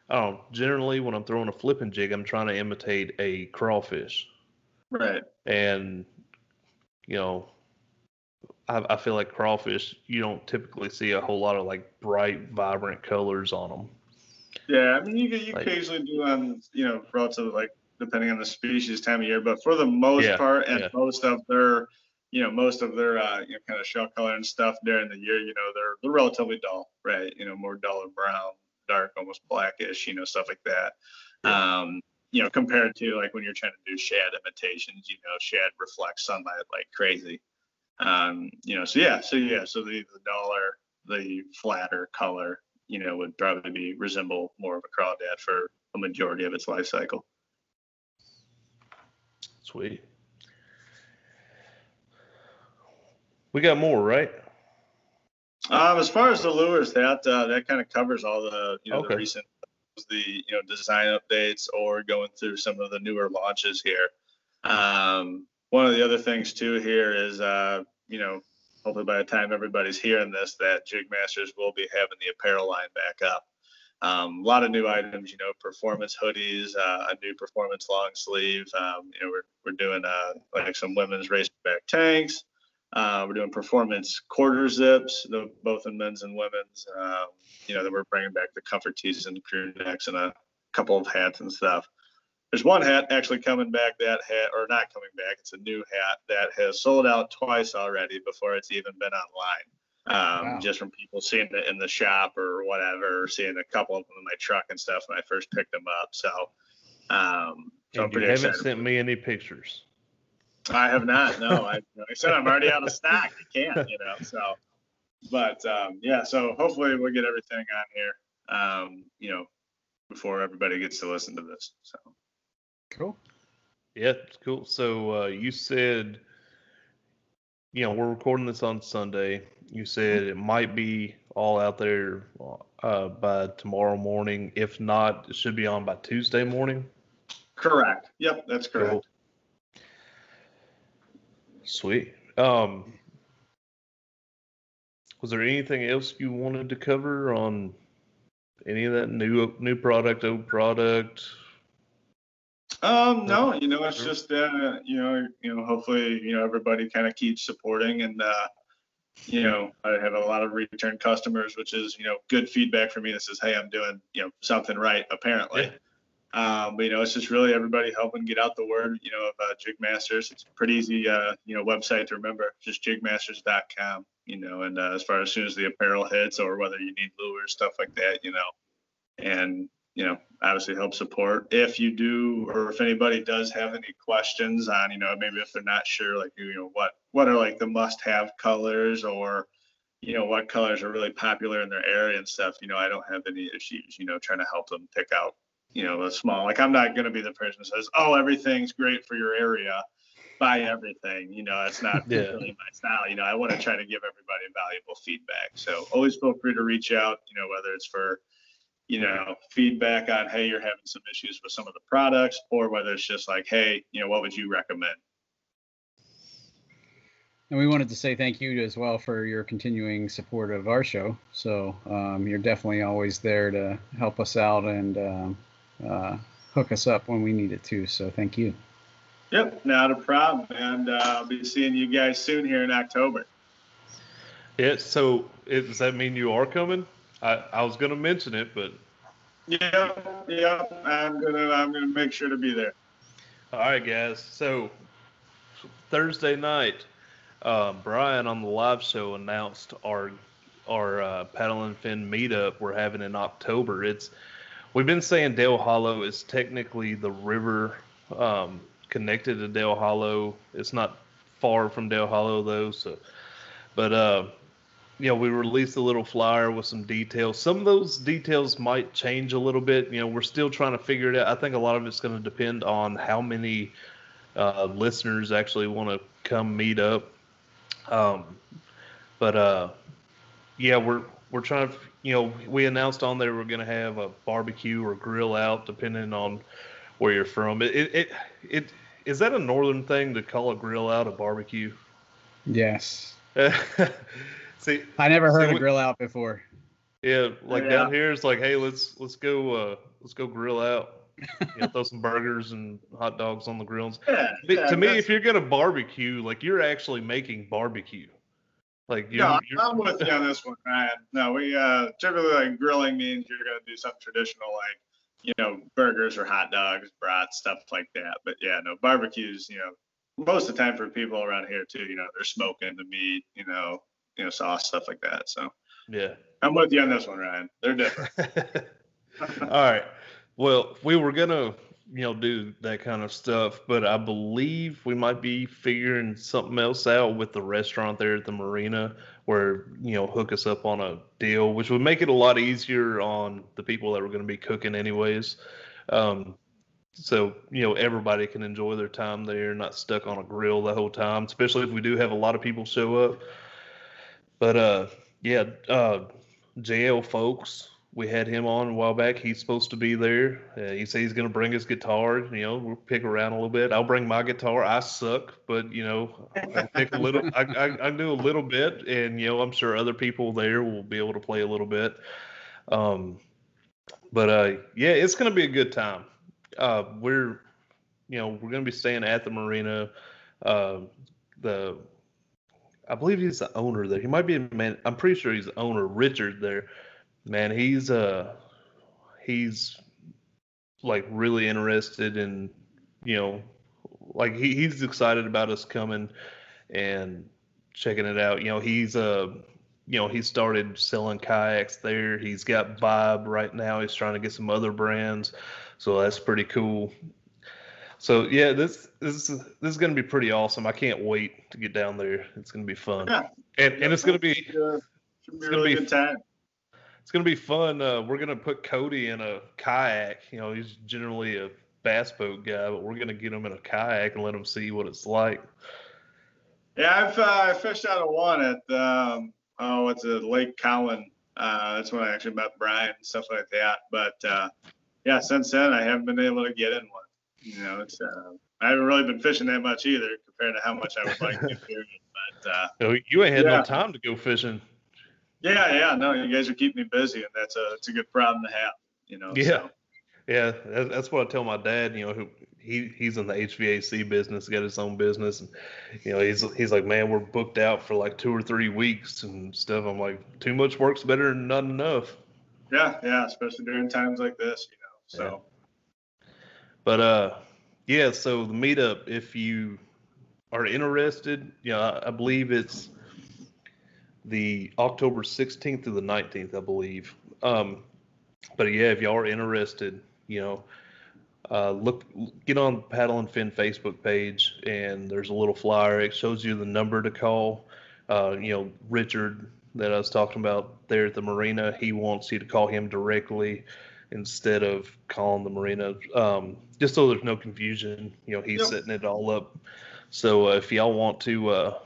[SPEAKER 3] I don't know, generally when I'm throwing a flipping jig, I'm trying to imitate a crawfish.
[SPEAKER 6] Right.
[SPEAKER 3] And, you know, I, I feel like crawfish, you don't typically see a whole lot of like bright, vibrant colors on them.
[SPEAKER 6] Yeah, I mean, you, you like, occasionally do on, you know, relative like depending on the species, time of year, but for the most yeah, part, and yeah. most of their, you know, most of their uh, you know, kind of shell color and stuff during the year, you know, they're they're relatively dull, right? You know, more dull or brown, dark, almost blackish, you know, stuff like that. Yeah. Um, you know, compared to like when you're trying to do shad imitations, you know, shad reflects sunlight like crazy. Um, you know, so yeah, so yeah, so the, the dollar, the flatter color, you know, would probably be resemble more of a crawdad for a majority of its life cycle.
[SPEAKER 3] Sweet. We got more, right?
[SPEAKER 6] Um, as far as the lures, that uh, that kind of covers all the you know okay. the recent the you know design updates or going through some of the newer launches here. Um, one of the other things too here is uh, you know hopefully by the time everybody's hearing this that Jig Masters will be having the apparel line back up. Um, a lot of new items, you know, performance hoodies, uh, a new performance long sleeve. Um, you know, we're, we're doing uh, like some women's race back tanks, uh, we're doing performance quarter zips, the, both in men's and women's. Uh, you know, that we're bringing back the comfort tees and crew necks and a couple of hats and stuff. There's one hat actually coming back. That hat, or not coming back, it's a new hat that has sold out twice already before it's even been online. Um, wow. Just from people seeing it in the shop or whatever, seeing a couple of them in my truck and stuff when I first picked them up. So, um,
[SPEAKER 3] so you haven't sent me any pictures.
[SPEAKER 6] I have not. No, I, I said I'm already out of stock. I can't, you know. So, but um, yeah, so hopefully we'll get everything on here, um, you know, before everybody gets to listen to this. So,
[SPEAKER 3] cool. Yeah, cool. So uh, you said, you know, we're recording this on Sunday. You said it might be all out there uh, by tomorrow morning. If not, it should be on by Tuesday morning.
[SPEAKER 6] Correct. Yep, that's correct. Cool.
[SPEAKER 3] Sweet. Um, was there anything else you wanted to cover on any of that new new product, old product?
[SPEAKER 6] Um, no, you know, it's just uh, you know, you know, hopefully, you know, everybody kind of keeps supporting, and uh, you know, I have a lot of return customers, which is you know, good feedback for me that says, hey, I'm doing you know something right, apparently. Yeah. Um, but you know, it's just really everybody helping get out the word, you know, of uh, Jig Masters. It's a pretty easy, uh, you know, website to remember. Just jigmasters.com. You know, and uh, as far as soon as the apparel hits, or whether you need lures, stuff like that, you know, and you know, obviously help support. If you do, or if anybody does have any questions on, you know, maybe if they're not sure, like you know, what what are like the must-have colors, or you know, what colors are really popular in their area and stuff. You know, I don't have any issues, you know, trying to help them pick out you know, a small. Like I'm not going to be the person that says, "Oh, everything's great for your area, buy everything." You know, that's not yeah. really my style. You know, I want to try to give everybody valuable feedback. So always feel free to reach out. You know, whether it's for you know feedback on hey you're having some issues with some of the products or whether it's just like hey you know what would you recommend
[SPEAKER 5] and we wanted to say thank you as well for your continuing support of our show. So um, you're definitely always there to help us out and um, uh, hook us up when we need it too. So thank you.
[SPEAKER 6] Yep, not a problem. And uh, I'll be seeing you guys soon here in October.
[SPEAKER 3] Yeah. So it, does that mean you are coming? I, I was going to mention it, but
[SPEAKER 6] yeah, yeah, I'm gonna I'm gonna make sure to be there.
[SPEAKER 3] All right, guys. So Thursday night, uh, Brian on the live show announced our our uh, paddle and fin meetup we're having in October. It's we've been saying Dale Hollow is technically the river um, connected to Dale Hollow. It's not far from Dale Hollow though, so but uh you know, we released a little flyer with some details. Some of those details might change a little bit. You know, we're still trying to figure it out. I think a lot of it's going to depend on how many uh, listeners actually want to come meet up. Um, but uh, yeah, we're we're trying to you know, we announced on there we're going to have a barbecue or grill out, depending on where you're from. It, it, it, it is that a northern thing to call a grill out a barbecue?
[SPEAKER 5] Yes. see, I never heard a grill out before.
[SPEAKER 3] Yeah, like yeah. down here, it's like, hey, let's let's go, uh, let's go grill out. you know, throw some burgers and hot dogs on the grills. Yeah, to yeah, me, if you're gonna barbecue, like you're actually making barbecue. Like you, no,
[SPEAKER 6] you're... I'm with you on this one, Ryan. No, we uh, typically like grilling means you're gonna do something traditional like you know burgers or hot dogs, brats, stuff like that. But yeah, no barbecues. You know, most of the time for people around here too, you know, they're smoking the meat, you know, you know, sauce stuff like that. So
[SPEAKER 3] yeah,
[SPEAKER 6] I'm with you on this one, Ryan. They're different. All
[SPEAKER 3] right. Well, we were gonna you know do that kind of stuff. But I believe we might be figuring something else out with the restaurant there at the marina, where you know hook us up on a deal, which would make it a lot easier on the people that were going to be cooking anyways. Um, so you know everybody can enjoy their time there, not stuck on a grill the whole time. Especially if we do have a lot of people show up. But uh, yeah, uh, jail folks we had him on a while back. He's supposed to be there. Uh, he said he's going to bring his guitar. You know, we'll pick around a little bit. I'll bring my guitar. I suck, but you know, I pick a little. I, I, I do a little bit, and you know, I'm sure other people there will be able to play a little bit. Um, but uh, yeah, it's going to be a good time. Uh, we're, you know, we're going to be staying at the marina. Uh, the I believe he's the owner there. He might be a man. I'm pretty sure he's the owner, Richard there man, he's uh he's like really interested in you know like he, he's excited about us coming and checking it out. You know, he's uh you know, he started selling kayaks there. He's got Vibe right now. He's trying to get some other brands. So that's pretty cool. So yeah, this this is this is gonna be pretty awesome. I can't wait to get down there. It's gonna be fun. Yeah. And and it's gonna be uh, it's, gonna really be good time it's going to be fun. Uh, we're going to put Cody in a kayak. You know, he's generally a bass boat guy, but we're going to get him in a kayak and let him see what it's like.
[SPEAKER 6] Yeah, I've uh, fished out of one at um, oh, it's a Lake Cowan. Uh, that's when I actually met Brian and stuff like that. But uh, yeah, since then I haven't been able to get in one. You know, it's uh, I haven't really been fishing that much either compared to how much I would like to.
[SPEAKER 3] But uh, you ain't had yeah. no time to go fishing.
[SPEAKER 6] Yeah, yeah, no, you guys are keeping me busy, and that's a it's a good problem to have. You know. Yeah. So. Yeah,
[SPEAKER 3] that's what I tell my dad. You know, who he he's in the HVAC business, got his own business, and you know he's he's like, man, we're booked out for like two or three weeks and stuff. I'm like, too much work's better than not
[SPEAKER 6] enough. Yeah, yeah, especially during times like this, you know. So, yeah.
[SPEAKER 3] but uh, yeah. So the meetup, if you are interested, you know, I, I believe it's the October 16th through the 19th, I believe. Um, but yeah, if y'all are interested, you know, uh, look, get on Paddle and Fin Facebook page, and there's a little flyer. It shows you the number to call. Uh, you know, Richard that I was talking about there at the marina, he wants you to call him directly instead of calling the marina, um, just so there's no confusion. You know, he's yep. setting it all up. So uh, if y'all want to uh,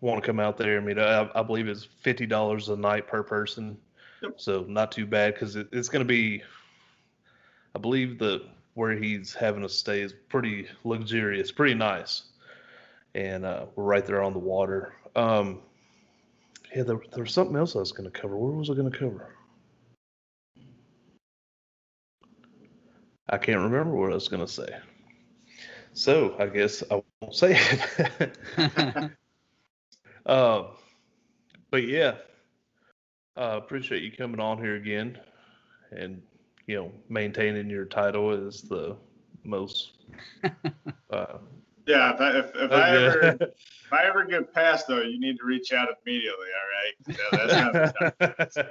[SPEAKER 3] want to come out there. I mean, I, I believe it's fifty dollars a night per person, yep. so not too bad because it, it's going to be. I believe the where he's having us stay is pretty luxurious, pretty nice, and uh, we're right there on the water. Um, yeah, there, there was something else I was going to cover. Where was I going to cover? I can't remember what I was going to say. So I guess I won't say it. Um, but yeah, uh, appreciate you coming on here again, and you know maintaining your title is the most.
[SPEAKER 6] Uh, yeah, if I, if, if I ever if I ever get past though, you need to reach out immediately. All right. Yeah, that's uh,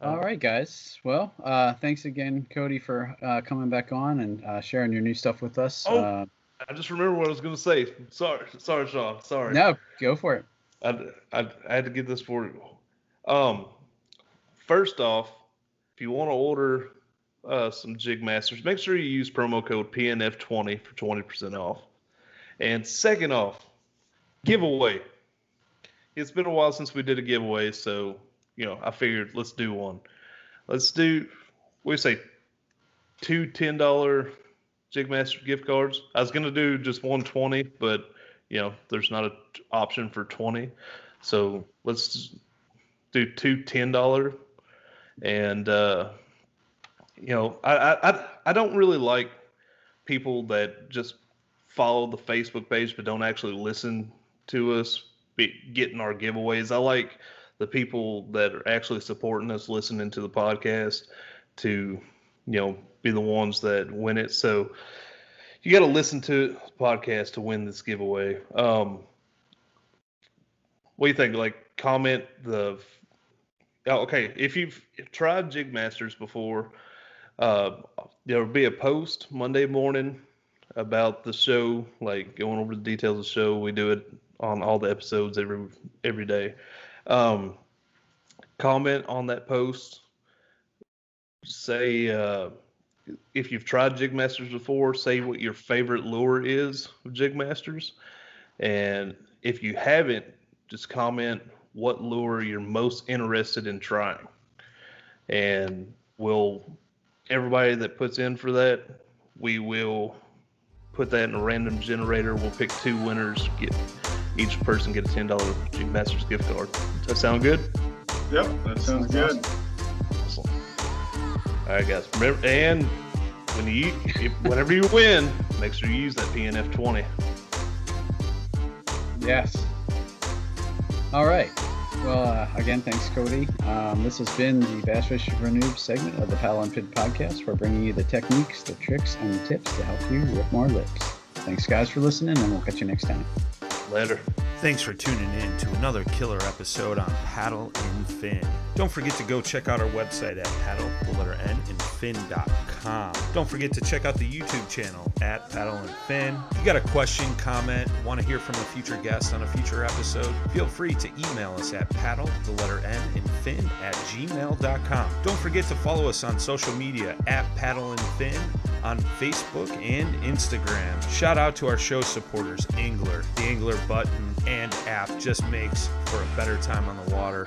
[SPEAKER 5] all right, guys. Well, uh, thanks again, Cody, for uh, coming back on and uh, sharing your new stuff with us. Oh, uh,
[SPEAKER 3] I just remember what I was going to say. Sorry, sorry, Sean. Sorry.
[SPEAKER 5] No, go for it. I,
[SPEAKER 3] I, I had to get this for you. Um, first off, if you want to order uh, some jig masters, make sure you use promo code PNF20 for 20% off. And second off, giveaway. It's been a while since we did a giveaway, so you know I figured let's do one. Let's do we say two ten dollar Jigmaster gift cards. I was gonna do just 120, but you know there's not an t- option for 20, so let's do two ten dollar, and uh, you know I, I I don't really like people that just follow the Facebook page but don't actually listen to us be, getting our giveaways. I like the people that are actually supporting us listening to the podcast to you know be the ones that win it. So you got to listen to the podcast to win this giveaway. Um, what do you think? Like, comment the. Oh, okay, if you've tried Jig Masters before, uh, there'll be a post Monday morning about the show, like going over the details of the show. We do it on all the episodes every every day. Um, comment on that post. Say uh, if you've tried jig masters before, say what your favorite lure is of jig masters. And if you haven't, just comment what lure you're most interested in trying. And we'll everybody that puts in for that, we will put that in a random generator. We'll pick two winners, get each person get a ten dollar Jig Masters gift card. Does that sound good?
[SPEAKER 6] Yep, that sounds, sounds good. Awesome.
[SPEAKER 3] All right, guys. Remember, and when you if, whenever you win, make sure you use that PNF twenty.
[SPEAKER 5] Yes. All right. Well, uh, again, thanks, Cody. Um, this has been the Bass Fishing for Noobs segment of the Paddle and Fin podcast. We're bringing you the techniques, the tricks, and the tips to help you rip more lips. Thanks, guys, for listening, and we'll catch you next time.
[SPEAKER 3] Later.
[SPEAKER 7] Thanks for tuning in to another killer episode on Paddle and Fin. Don't forget to go check out our website at paddle, the letter N, and paddleandfin.com. Don't forget to check out the YouTube channel at Paddle and Fin. If you got a question, comment, want to hear from a future guest on a future episode, feel free to email us at paddle, the letter N, and fin at gmail.com. Don't forget to follow us on social media at Paddle and Fin on Facebook and Instagram. Shout out to our show supporters, ANGLR. The ANGLR button and app just makes for a better time on the water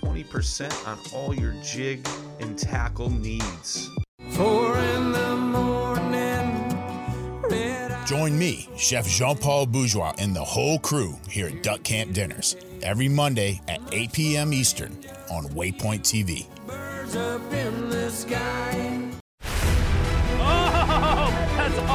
[SPEAKER 7] 20% on all your jig and tackle needs.
[SPEAKER 8] Join me, Chef Jean Paul Bourgeois, and the whole crew here at Duck Camp Dinners every Monday at 8 p.m. Eastern on Waypoint TV